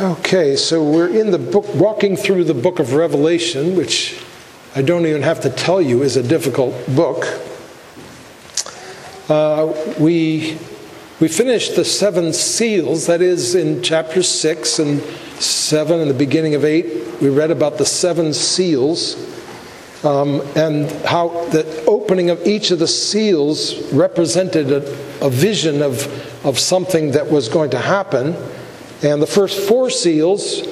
Okay, so we're in the book, walking through the book of Revelation, which I don't even have to tell you is a difficult book. Uh, we, we finished the seven seals, that is in chapter 6 and 7 and the beginning of 8. We read about the seven seals um, and how the opening of each of the seals represented a, a vision of, of something that was going to happen. And the first four seals,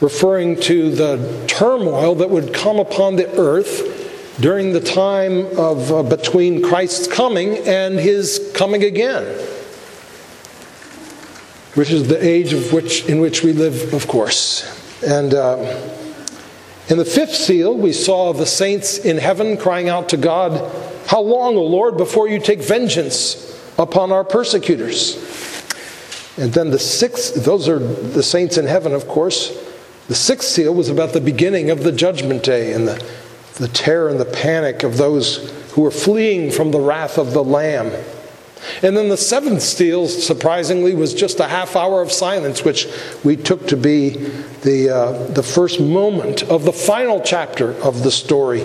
referring to the turmoil that would come upon the earth during the time of uh, between Christ's coming and his coming again, which is the age of which in which we live, of course. And uh, in the fifth seal, we saw the saints in heaven crying out to God, "How long, O Lord, before you take vengeance upon our persecutors?" And then the sixth; those are the saints in heaven, of course. The sixth seal was about the beginning of the judgment day and the the terror and the panic of those who were fleeing from the wrath of the Lamb. And then the seventh seal, surprisingly, was just a half hour of silence, which we took to be the, uh, the first moment of the final chapter of the story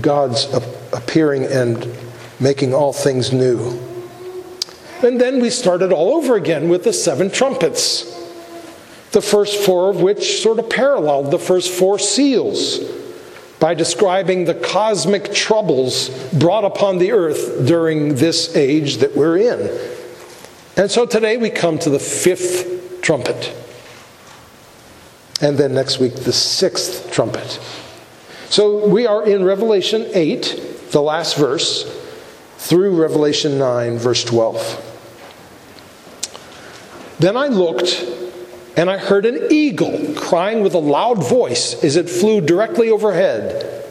God's appearing and making all things new. And then we started all over again with the seven trumpets, the first four of which sort of paralleled the first four seals by describing the cosmic troubles brought upon the earth during this age that we're in. And so today we come to the fifth trumpet. And then next week, the sixth trumpet. So we are in Revelation 8, the last verse, through Revelation 9, verse 12. Then I looked and I heard an eagle crying with a loud voice as it flew directly overhead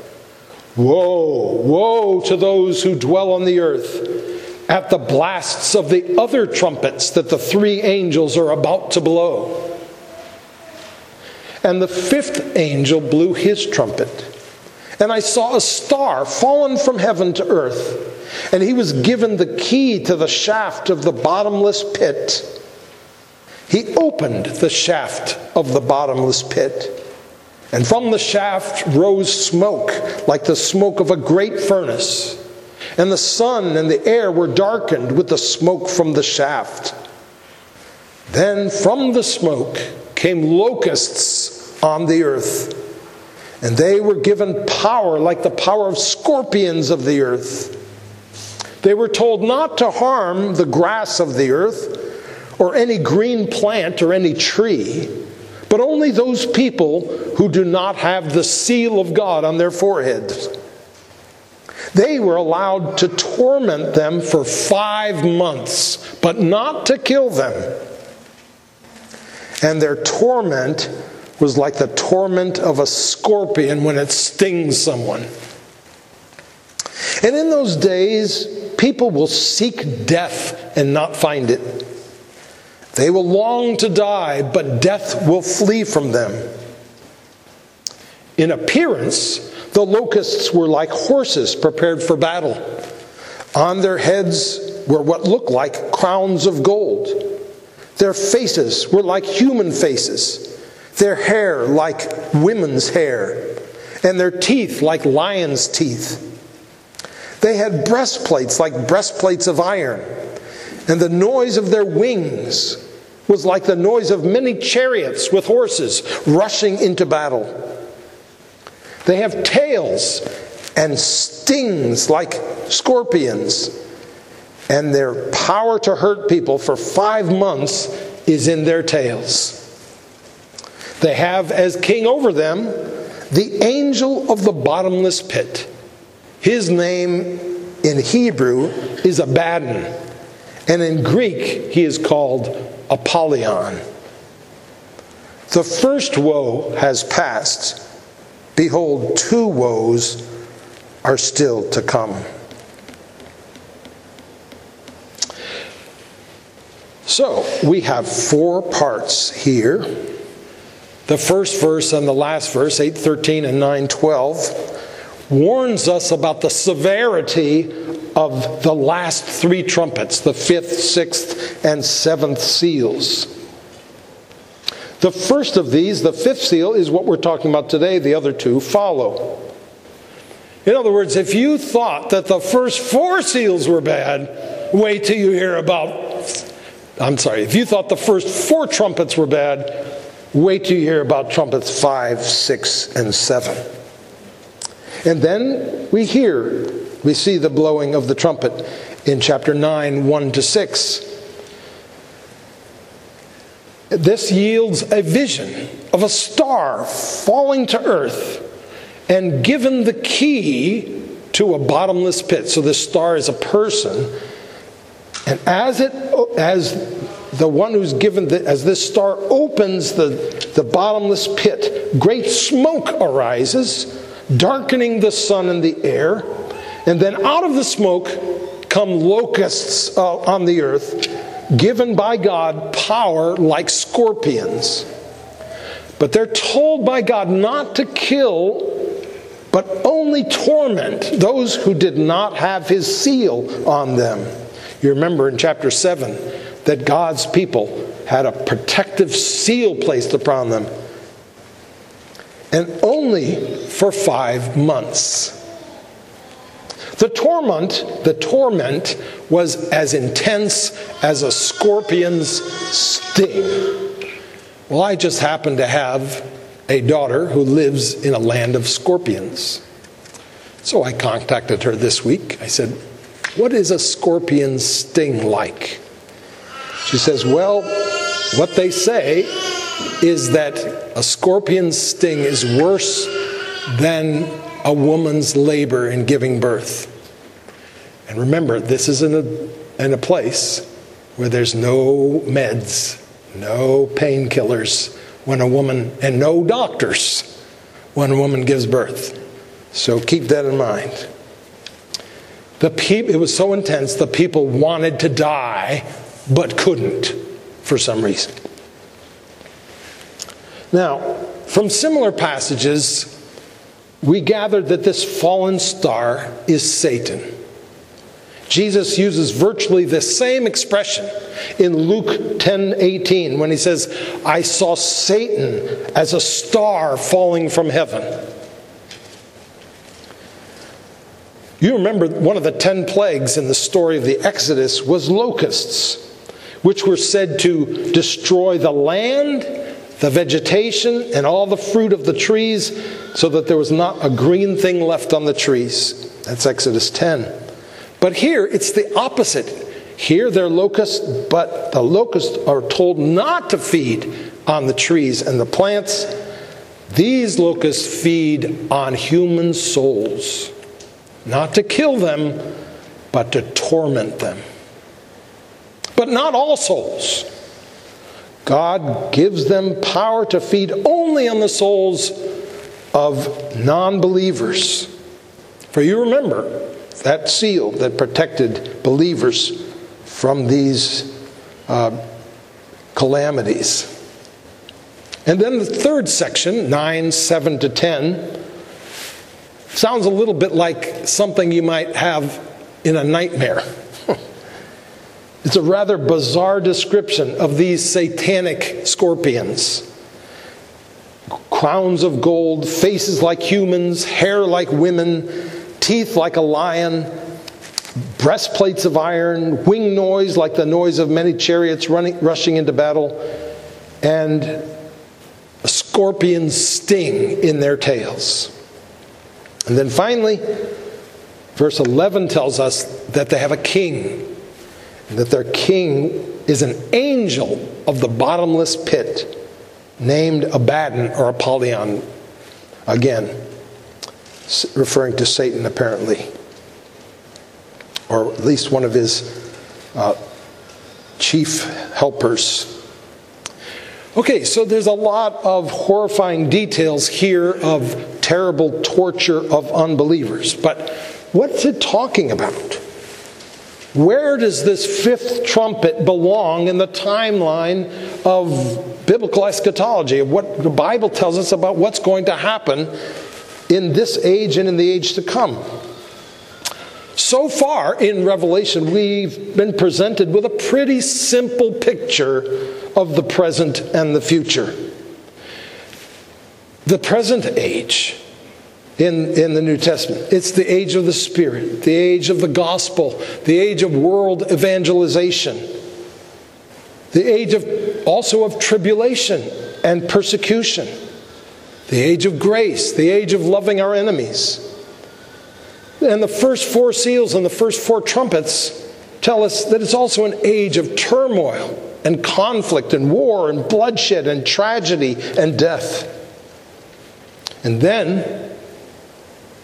Woe, woe to those who dwell on the earth at the blasts of the other trumpets that the three angels are about to blow. And the fifth angel blew his trumpet. And I saw a star fallen from heaven to earth, and he was given the key to the shaft of the bottomless pit. He opened the shaft of the bottomless pit, and from the shaft rose smoke like the smoke of a great furnace. And the sun and the air were darkened with the smoke from the shaft. Then from the smoke came locusts on the earth, and they were given power like the power of scorpions of the earth. They were told not to harm the grass of the earth or any green plant or any tree, but only those people who do not have the seal of God on their foreheads. They were allowed to torment them for five months, but not to kill them. And their torment was like the torment of a scorpion when it stings someone. And in those days, people will seek death and not find it. They will long to die, but death will flee from them. In appearance, the locusts were like horses prepared for battle. On their heads were what looked like crowns of gold. Their faces were like human faces, their hair like women's hair, and their teeth like lions' teeth. They had breastplates like breastplates of iron and the noise of their wings was like the noise of many chariots with horses rushing into battle. They have tails and stings like scorpions, and their power to hurt people for five months is in their tails. They have as king over them the angel of the bottomless pit. His name in Hebrew is Abaddon. And in Greek, he is called Apollyon. The first woe has passed. Behold, two woes are still to come. So, we have four parts here. The first verse and the last verse, 8:13 and 9:12, warns us about the severity of the last three trumpets, the fifth, sixth, and seventh seals. The first of these, the fifth seal, is what we're talking about today. The other two follow. In other words, if you thought that the first four seals were bad, wait till you hear about. I'm sorry, if you thought the first four trumpets were bad, wait till you hear about trumpets five, six, and seven. And then we hear, we see the blowing of the trumpet in chapter 9, 1 to 6. This yields a vision of a star falling to earth and given the key to a bottomless pit. So this star is a person. And as it as the one who's given the, as this star opens the, the bottomless pit, great smoke arises, darkening the sun and the air. And then out of the smoke come locusts uh, on the earth given by God power like scorpions. But they're told by God not to kill, but only torment those who did not have his seal on them. You remember in chapter 7 that God's people had a protective seal placed upon them. And only for five months. The torment, the torment was as intense as a scorpion's sting. Well, I just happen to have a daughter who lives in a land of scorpions. So I contacted her this week. I said, What is a scorpion's sting like? She says, Well, what they say is that a scorpion's sting is worse than a woman's labor in giving birth. And remember, this is in a, in a place where there's no meds, no painkillers when a woman, and no doctors when a woman gives birth. So keep that in mind. The pe- it was so intense, the people wanted to die, but couldn't for some reason. Now, from similar passages, we gathered that this fallen star is Satan. Jesus uses virtually the same expression in Luke 10 18 when he says, I saw Satan as a star falling from heaven. You remember one of the ten plagues in the story of the Exodus was locusts, which were said to destroy the land, the vegetation, and all the fruit of the trees, so that there was not a green thing left on the trees. That's Exodus 10. But here it's the opposite. Here they're locusts, but the locusts are told not to feed on the trees and the plants. These locusts feed on human souls, not to kill them, but to torment them. But not all souls. God gives them power to feed only on the souls of non believers. For you remember, that seal that protected believers from these uh, calamities. And then the third section, 9, 7 to 10, sounds a little bit like something you might have in a nightmare. it's a rather bizarre description of these satanic scorpions. Crowns of gold, faces like humans, hair like women, teeth like a lion, breastplates of iron, wing noise like the noise of many chariots running, rushing into battle, and a scorpion's sting in their tails. And then finally, verse 11 tells us that they have a king, and that their king is an angel of the bottomless pit named Abaddon or Apollyon. Again, referring to Satan, apparently, or at least one of his uh, chief helpers. Okay, so there's a lot of horrifying details here of terrible torture of unbelievers. But what's it talking about? Where does this fifth trumpet belong in the timeline of biblical eschatology, of what the Bible tells us about what's going to happen in this age and in the age to come. So far in Revelation, we've been presented with a pretty simple picture of the present and the future. the present age in, in the New Testament. It's the age of the Spirit, the age of the gospel, the age of world evangelization, the age of also of tribulation and persecution, the age of grace, the age of loving our enemies. And the first four seals and the first four trumpets tell us that it's also an age of turmoil and conflict and war and bloodshed and tragedy and death. And then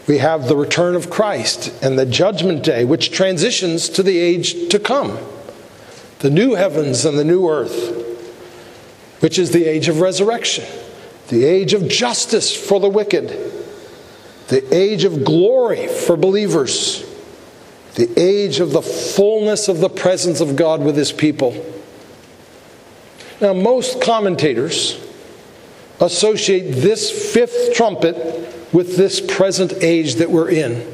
we have the return of Christ and the judgment day, which transitions to the age to come the new heavens and the new earth, which is the age of resurrection, the age of justice for the wicked, the age of glory for believers, the age of the fullness of the presence of God with his people. Now, most commentators associate this fifth trumpet with this present age that we're in,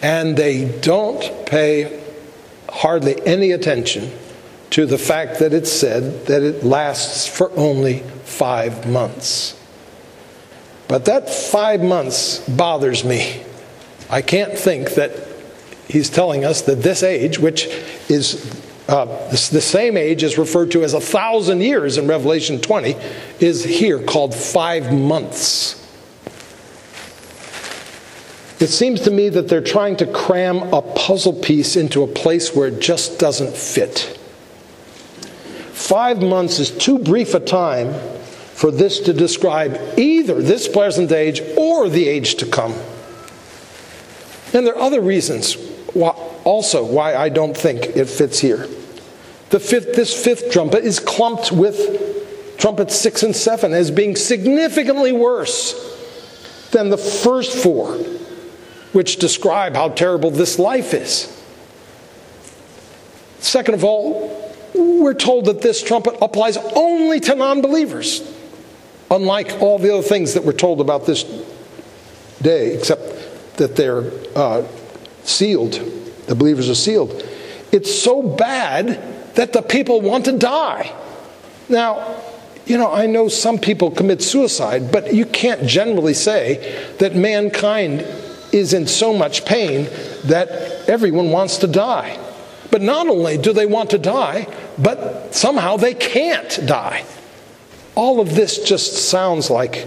and they don't pay hardly any attention to the fact that it's said that it lasts for only five months. But that five months bothers me. I can't think that he's telling us that this age, which is uh, the same age is referred to as a thousand years in Revelation 20, is here called five months. It seems to me that they're trying to cram a puzzle piece into a place where it just doesn't fit. Five months is too brief a time for this to describe either this present age or the age to come. And there are other reasons why, also why I don't think it fits here. The fifth, this fifth trumpet is clumped with trumpets six and seven as being significantly worse than the first four, which describe how terrible this life is. Second of all, we're told that this trumpet applies only to non believers, unlike all the other things that we're told about this day, except that they're uh, sealed. The believers are sealed. It's so bad that the people want to die. Now, you know, I know some people commit suicide, but you can't generally say that mankind is in so much pain that everyone wants to die. But not only do they want to die, but somehow they can't die. All of this just sounds like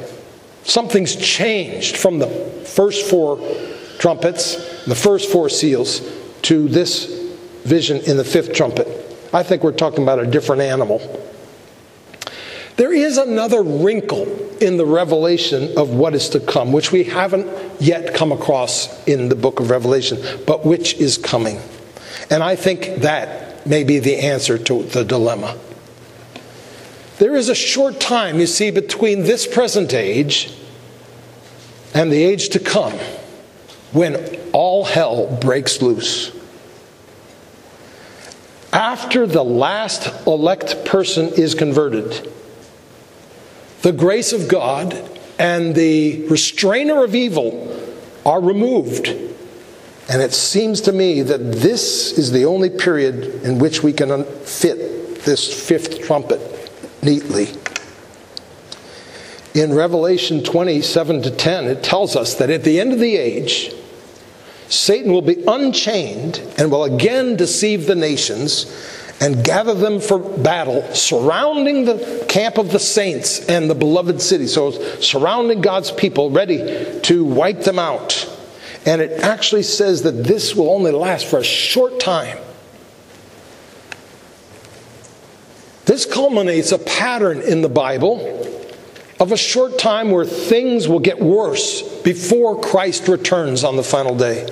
something's changed from the first four trumpets, the first four seals, to this vision in the fifth trumpet. I think we're talking about a different animal. There is another wrinkle in the revelation of what is to come, which we haven't yet come across in the book of Revelation, but which is coming. And I think that may be the answer to the dilemma. There is a short time, you see, between this present age and the age to come when all hell breaks loose after the last elect person is converted, the grace of God and the restrainer of evil are removed. And it seems to me that this is the only period in which we can fit this fifth trumpet neatly. In Revelation 27 to 10, it tells us that at the end of the age, Satan will be unchained and will again deceive the nations and gather them for battle surrounding the camp of the saints and the beloved city. So, surrounding God's people, ready to wipe them out. And it actually says that this will only last for a short time. This culminates a pattern in the Bible of a short time where things will get worse before Christ returns on the final day.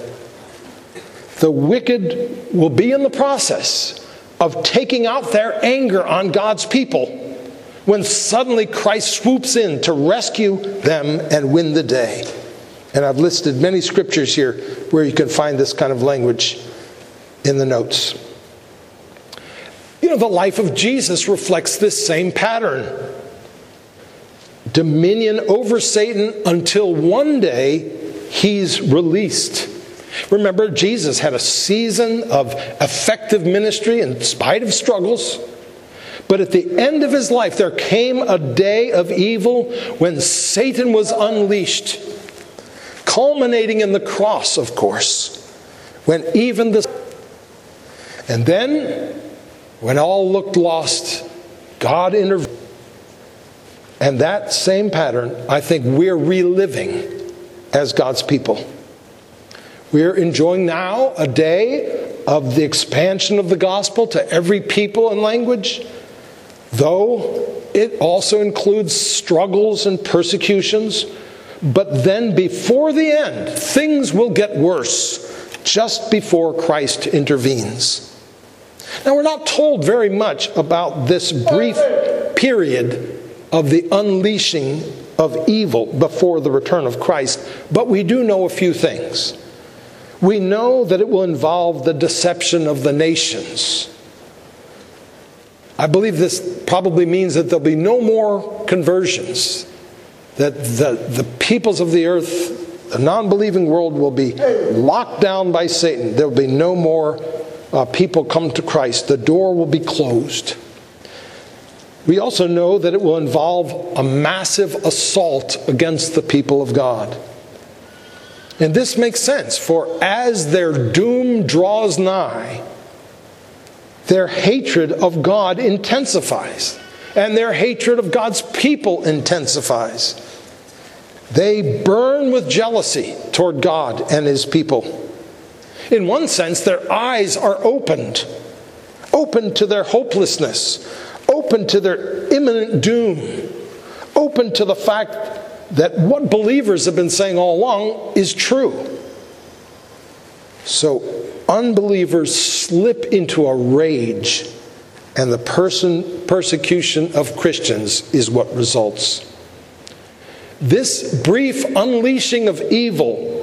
The wicked will be in the process of taking out their anger on God's people when suddenly Christ swoops in to rescue them and win the day. And I've listed many scriptures here where you can find this kind of language in the notes. You know, the life of Jesus reflects this same pattern dominion over Satan until one day he's released. Remember, Jesus had a season of effective ministry in spite of struggles. But at the end of his life, there came a day of evil when Satan was unleashed, culminating in the cross, of course, when even the. And then, when all looked lost, God intervened. And that same pattern, I think we're reliving as God's people. We're enjoying now a day of the expansion of the gospel to every people and language, though it also includes struggles and persecutions. But then, before the end, things will get worse just before Christ intervenes. Now, we're not told very much about this brief period of the unleashing of evil before the return of Christ, but we do know a few things. We know that it will involve the deception of the nations. I believe this probably means that there'll be no more conversions, that the, the peoples of the earth, the non believing world, will be locked down by Satan. There will be no more uh, people come to Christ. The door will be closed. We also know that it will involve a massive assault against the people of God. And this makes sense, for as their doom draws nigh, their hatred of God intensifies, and their hatred of God's people intensifies. They burn with jealousy toward God and his people. In one sense, their eyes are opened, open to their hopelessness, open to their imminent doom, open to the fact that what believers have been saying all along is true. So unbelievers slip into a rage, and the person, persecution of Christians is what results. This brief unleashing of evil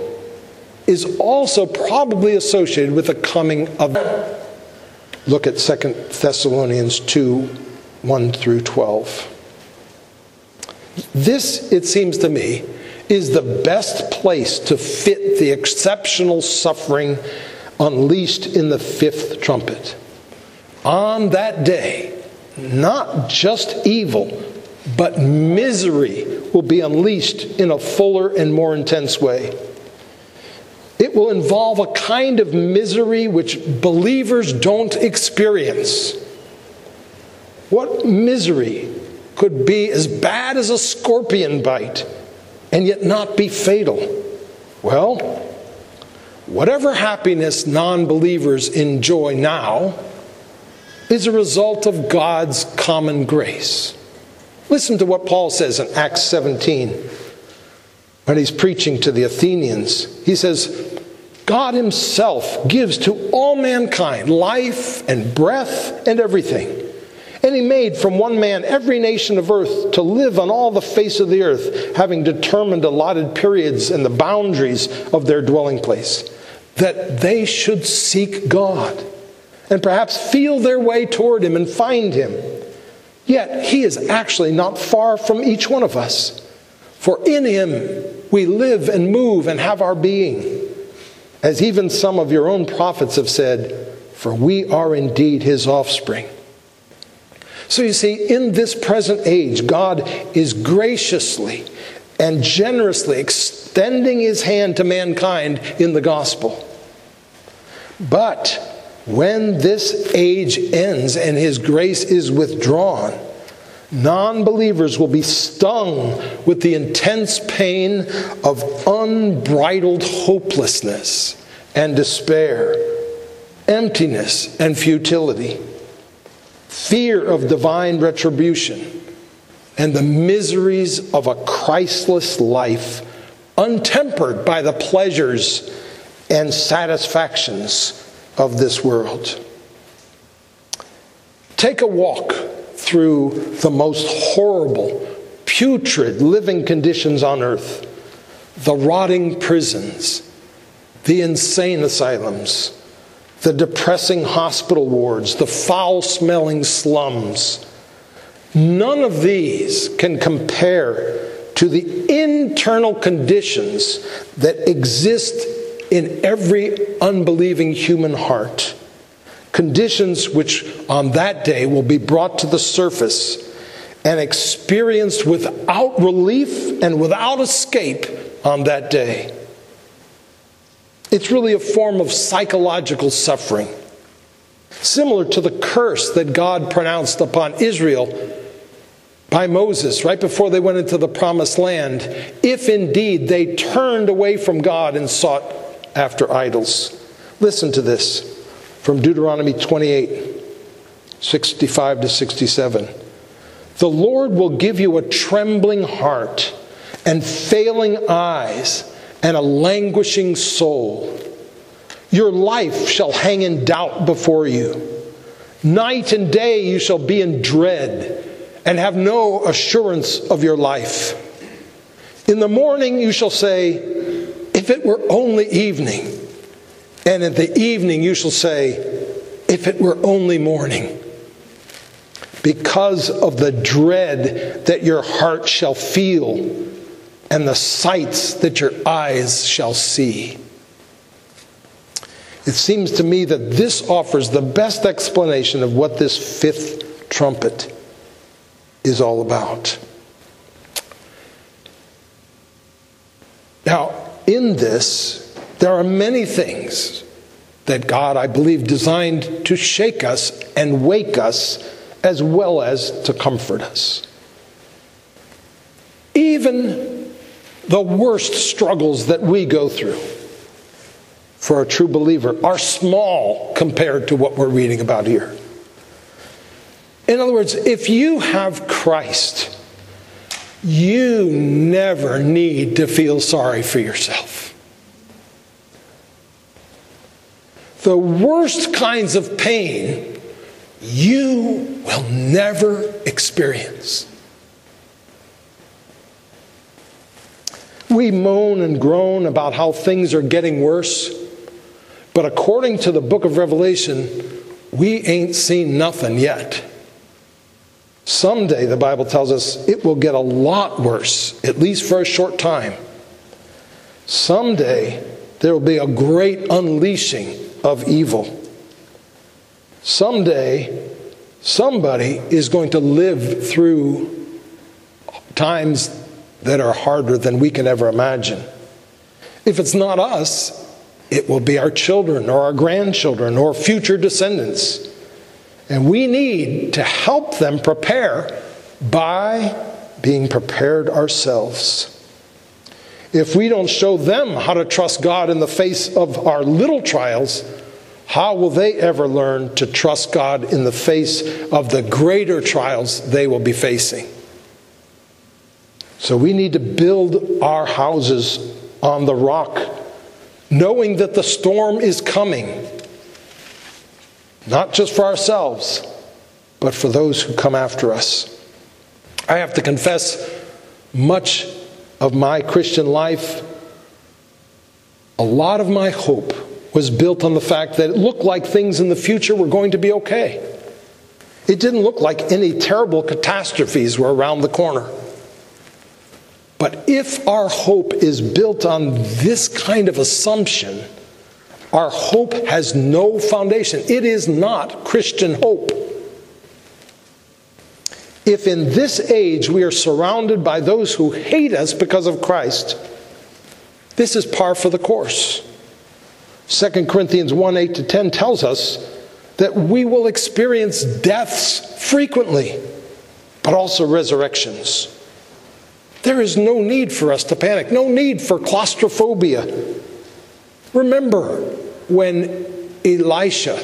is also probably associated with the coming of. Look at 2 Thessalonians 2 1 through 12. This, it seems to me, is the best place to fit the exceptional suffering unleashed in the fifth trumpet. On that day, not just evil, but misery will be unleashed in a fuller and more intense way. It will involve a kind of misery which believers don't experience. What misery could be as bad as a scorpion bite and yet not be fatal? Well, whatever happiness non believers enjoy now is a result of God's common grace. Listen to what Paul says in Acts 17 when he's preaching to the Athenians. He says, God Himself gives to all mankind life and breath and everything. And he made from one man every nation of earth to live on all the face of the earth, having determined allotted periods and the boundaries of their dwelling place, that they should seek God and perhaps feel their way toward him and find him. Yet he is actually not far from each one of us, for in him we live and move and have our being. As even some of your own prophets have said, for we are indeed his offspring. So you see, in this present age, God is graciously and generously extending his hand to mankind in the gospel. But when this age ends and his grace is withdrawn, non believers will be stung with the intense pain of unbridled hopelessness and despair, emptiness and futility fear of divine retribution, and the miseries of a Christless life, untempered by the pleasures and satisfactions of this world. Take a walk through the most horrible, putrid living conditions on earth the rotting prisons, the insane asylums the depressing hospital wards, the foul smelling slums. None of these can compare to the internal conditions that exist in every unbelieving human heart. Conditions which on that day will be brought to the surface and experienced without relief and without escape on that day. It's really a form of psychological suffering, similar to the curse that God pronounced upon Israel by Moses right before they went into the promised land, if indeed they turned away from God and sought after idols. Listen to this from Deuteronomy 28 65 to 67. The Lord will give you a trembling heart and failing eyes and a languishing soul. Your life shall hang in doubt before you. Night and day you shall be in dread and have no assurance of your life. In the morning you shall say, If it were only evening. And in the evening you shall say, If it were only morning. Because of the dread that your heart shall feel and the sights that your eyes shall see. It seems to me that this offers the best explanation of what this fifth trumpet is all about. Now, in this, there are many things that God, I believe, designed to shake us and wake us as well as to comfort us. Even the worst struggles that we go through for a true believer are small compared to what we're reading about here. In other words, if you have Christ, you never need to feel sorry for yourself. The worst kinds of pain you will never experience. We moan and groan about how things are getting worse, but according to the book of Revelation, we ain't seen nothing yet. Someday, the Bible tells us, it will get a lot worse, at least for a short time. Someday, there will be a great unleashing of evil. Someday, somebody is going to live through times that are harder than we can ever imagine. If it's not us, it will be our children or our grandchildren or future descendants. And we need to help them prepare by being prepared ourselves. If we don't show them how to trust God in the face of our little trials, how will they ever learn to trust God in the face of the greater trials they will be facing? So we need to build our houses on the rock, knowing that the storm is coming, not just for ourselves, but for those who come after us. I have to confess, much of my Christian life, a lot of my hope was built on the fact that it looked like things in the future were going to be okay. It didn't look like any terrible catastrophes were around the corner. But if our hope is built on this kind of assumption, our hope has no foundation. It is not Christian hope. If in this age we are surrounded by those who hate us because of Christ, this is par for the course. 2 Corinthians 1 8 to 10 tells us that we will experience deaths frequently, but also resurrections. There is no need for us to panic, no need for claustrophobia. Remember when Elisha,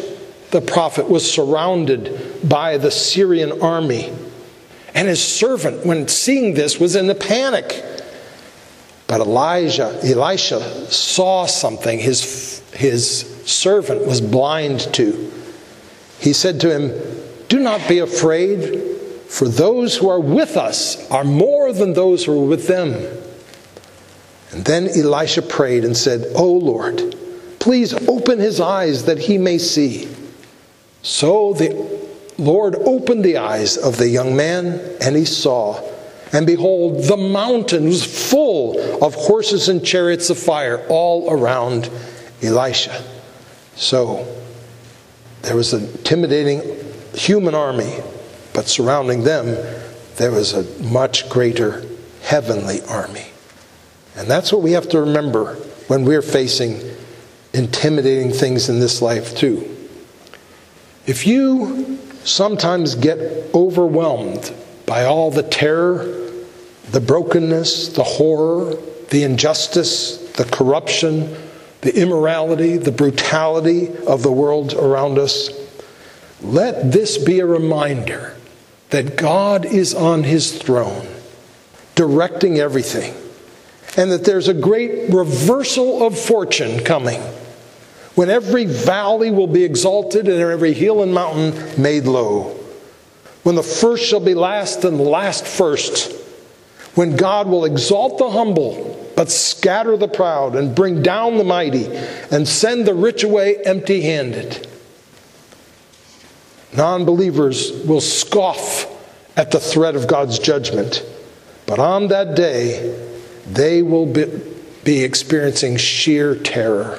the prophet, was surrounded by the Syrian army, and his servant, when seeing this, was in a panic. But Elijah, Elisha saw something his, his servant was blind to. He said to him, Do not be afraid. For those who are with us are more than those who are with them. And then Elisha prayed and said, O Lord, please open his eyes that he may see. So the Lord opened the eyes of the young man, and he saw. And behold, the mountain was full of horses and chariots of fire all around Elisha. So there was an intimidating human army, but surrounding them, there was a much greater heavenly army. And that's what we have to remember when we're facing intimidating things in this life, too. If you sometimes get overwhelmed by all the terror, the brokenness, the horror, the injustice, the corruption, the immorality, the brutality of the world around us, let this be a reminder that God is on his throne, directing everything, and that there's a great reversal of fortune coming when every valley will be exalted and every hill and mountain made low. When the first shall be last and the last first. When God will exalt the humble, but scatter the proud, and bring down the mighty, and send the rich away empty handed. Non believers will scoff at the threat of God's judgment, but on that day, they will be, be experiencing sheer terror.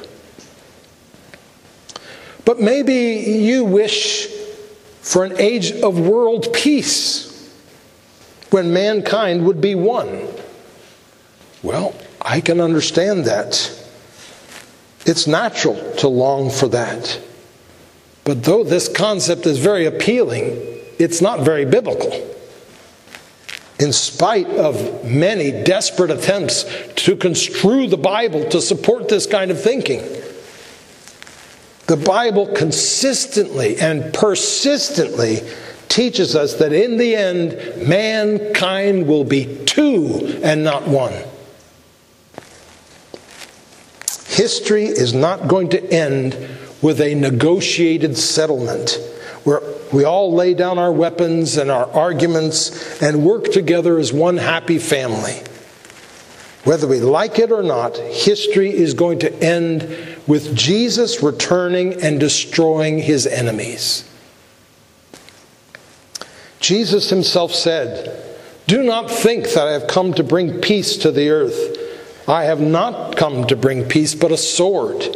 But maybe you wish for an age of world peace when mankind would be one. Well, I can understand that. It's natural to long for that. But though this concept is very appealing, it's not very biblical. In spite of many desperate attempts to construe the Bible to support this kind of thinking, the Bible consistently and persistently teaches us that in the end, mankind will be two and not one. History is not going to end with a negotiated settlement where we all lay down our weapons and our arguments and work together as one happy family. Whether we like it or not, history is going to end with Jesus returning and destroying his enemies. Jesus himself said, Do not think that I have come to bring peace to the earth. I have not come to bring peace, but a sword.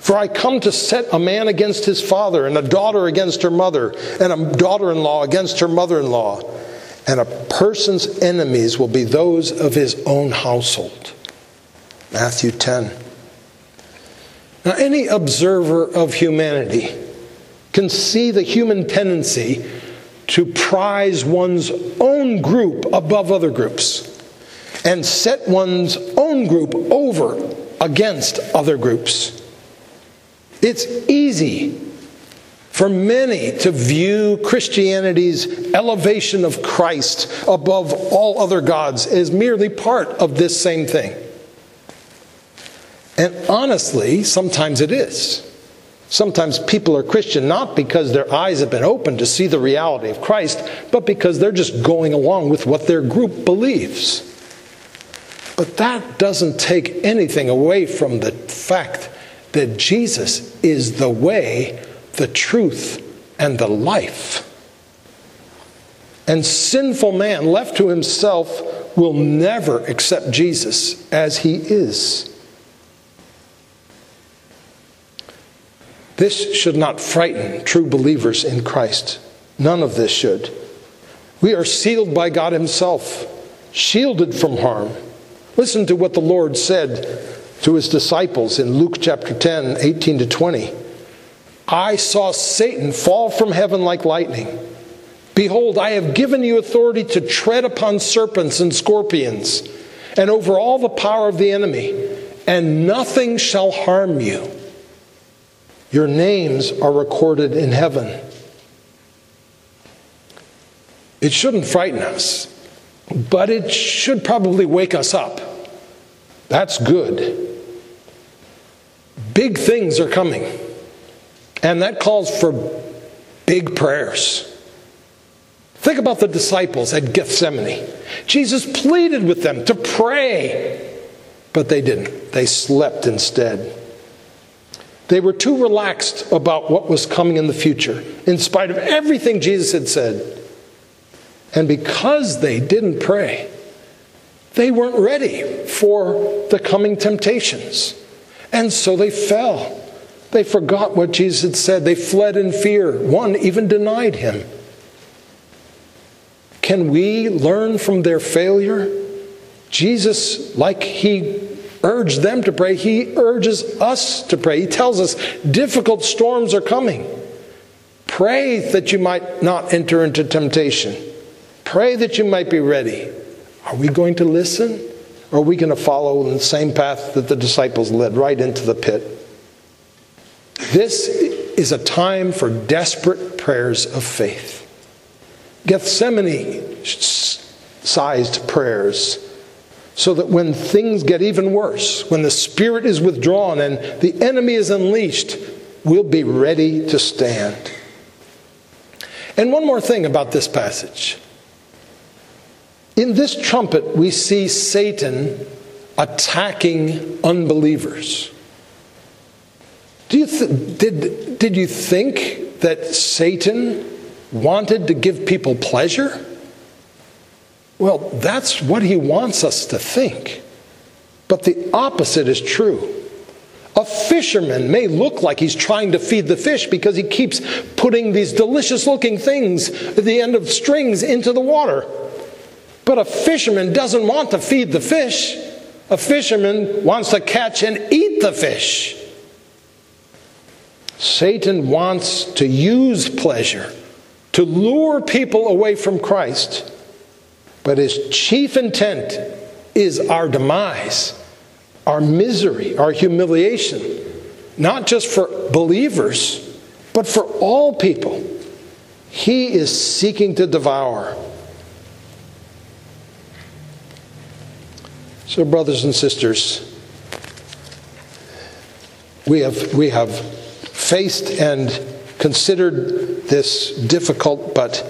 For I come to set a man against his father, and a daughter against her mother, and a daughter in law against her mother in law and a person's enemies will be those of his own household. Matthew 10. Now, any observer of humanity can see the human tendency to prize one's own group above other groups and set one's own group over against other groups. It's easy for many to view Christianity's elevation of Christ above all other gods as merely part of this same thing. And honestly, sometimes it is. Sometimes people are Christian not because their eyes have been opened to see the reality of Christ, but because they're just going along with what their group believes. But that doesn't take anything away from the fact that Jesus is the way the truth, and the life. And sinful man, left to himself, will never accept Jesus as he is. This should not frighten true believers in Christ. None of this should. We are sealed by God Himself, shielded from harm. Listen to what the Lord said to His disciples in Luke chapter 10, 18 to 20. I saw Satan fall from heaven like lightning. Behold, I have given you authority to tread upon serpents and scorpions, and over all the power of the enemy, and nothing shall harm you. Your names are recorded in heaven. It shouldn't frighten us, but it should probably wake us up. That's good. Big things are coming. And that calls for big prayers. Think about the disciples at Gethsemane. Jesus pleaded with them to pray, but they didn't. They slept instead. They were too relaxed about what was coming in the future, in spite of everything Jesus had said. And because they didn't pray, they weren't ready for the coming temptations. And so they fell. They forgot what Jesus had said. They fled in fear. One even denied him. Can we learn from their failure? Jesus, like he urged them to pray, he urges us to pray. He tells us difficult storms are coming. Pray that you might not enter into temptation. Pray that you might be ready. Are we going to listen? Or are we going to follow the same path that the disciples led right into the pit? This is a time for desperate prayers of faith. Gethsemane sized prayers so that when things get even worse, when the Spirit is withdrawn and the enemy is unleashed, we'll be ready to stand. And one more thing about this passage. In this trumpet, we see Satan attacking unbelievers. Do you th- did, did you think that Satan wanted to give people pleasure? Well, that's what he wants us to think. But the opposite is true. A fisherman may look like he's trying to feed the fish because he keeps putting these delicious looking things at the end of strings into the water. But a fisherman doesn't want to feed the fish. A fisherman wants to catch and eat the fish. Satan wants to use pleasure to lure people away from Christ, but his chief intent is our demise our misery, our humiliation, not just for believers, but for all people. He is seeking to devour. So, brothers and sisters, we have, we have faced and considered this difficult but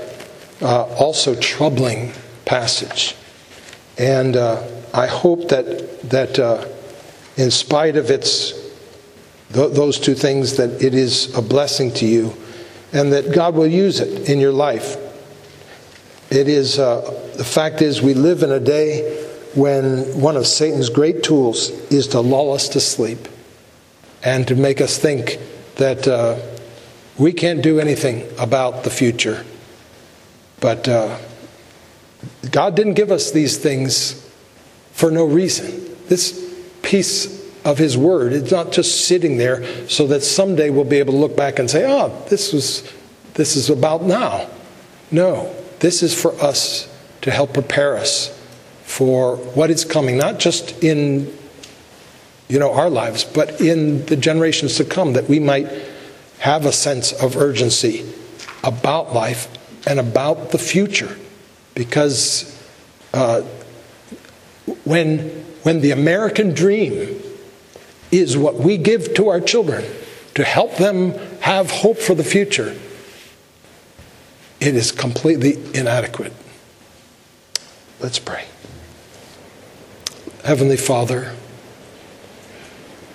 uh, also troubling passage. And uh, I hope that, that uh, in spite of its th- those two things that it is a blessing to you and that God will use it in your life. It is uh, the fact is we live in a day when one of Satan's great tools is to lull us to sleep and to make us think that uh, we can't do anything about the future. But uh, God didn't give us these things for no reason. This piece of His Word. It's not just sitting there so that someday we'll be able to look back and say, oh, this, was, this is about now. No, this is for us to help prepare us for what is coming, not just in you know, our lives, but in the generations to come, that we might have a sense of urgency about life and about the future. Because uh, when when the American dream is what we give to our children to help them have hope for the future, it is completely inadequate. Let's pray. Heavenly Father,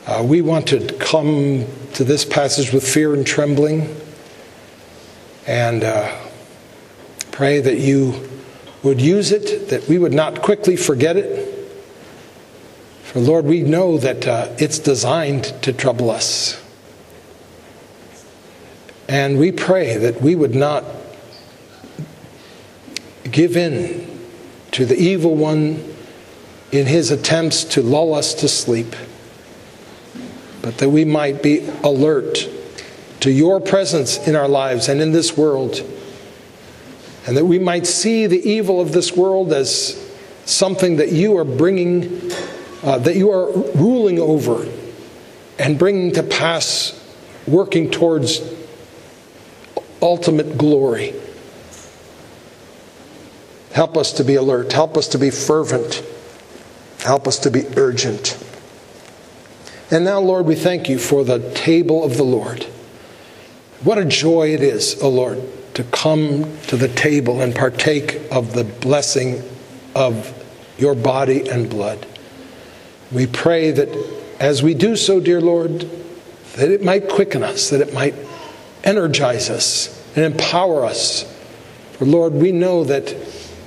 uh, we want to come to this passage with fear and trembling and uh, pray that you would use it, that we would not quickly forget it for Lord, we know that uh, it's designed to trouble us. And we pray that we would not give in to the evil one in his attempts to lull us to sleep, but that we might be alert to your presence in our lives and in this world, and that we might see the evil of this world as something that you are bringing uh, that you are ruling over and bringing to pass, working towards ultimate glory. Help us to be alert. Help us to be fervent. Help us to be urgent. And now, Lord, we thank you for the table of the Lord. What a joy it is, O oh Lord, to come to the table and partake of the blessing of your body and blood. We pray that as we do so, dear Lord, that it might quicken us, that it might energize us and empower us. For Lord, we know that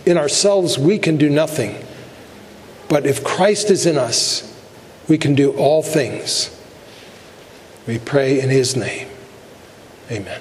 in ourselves we can do nothing. But if Christ is in us, we can do all things. We pray in his name. Amen.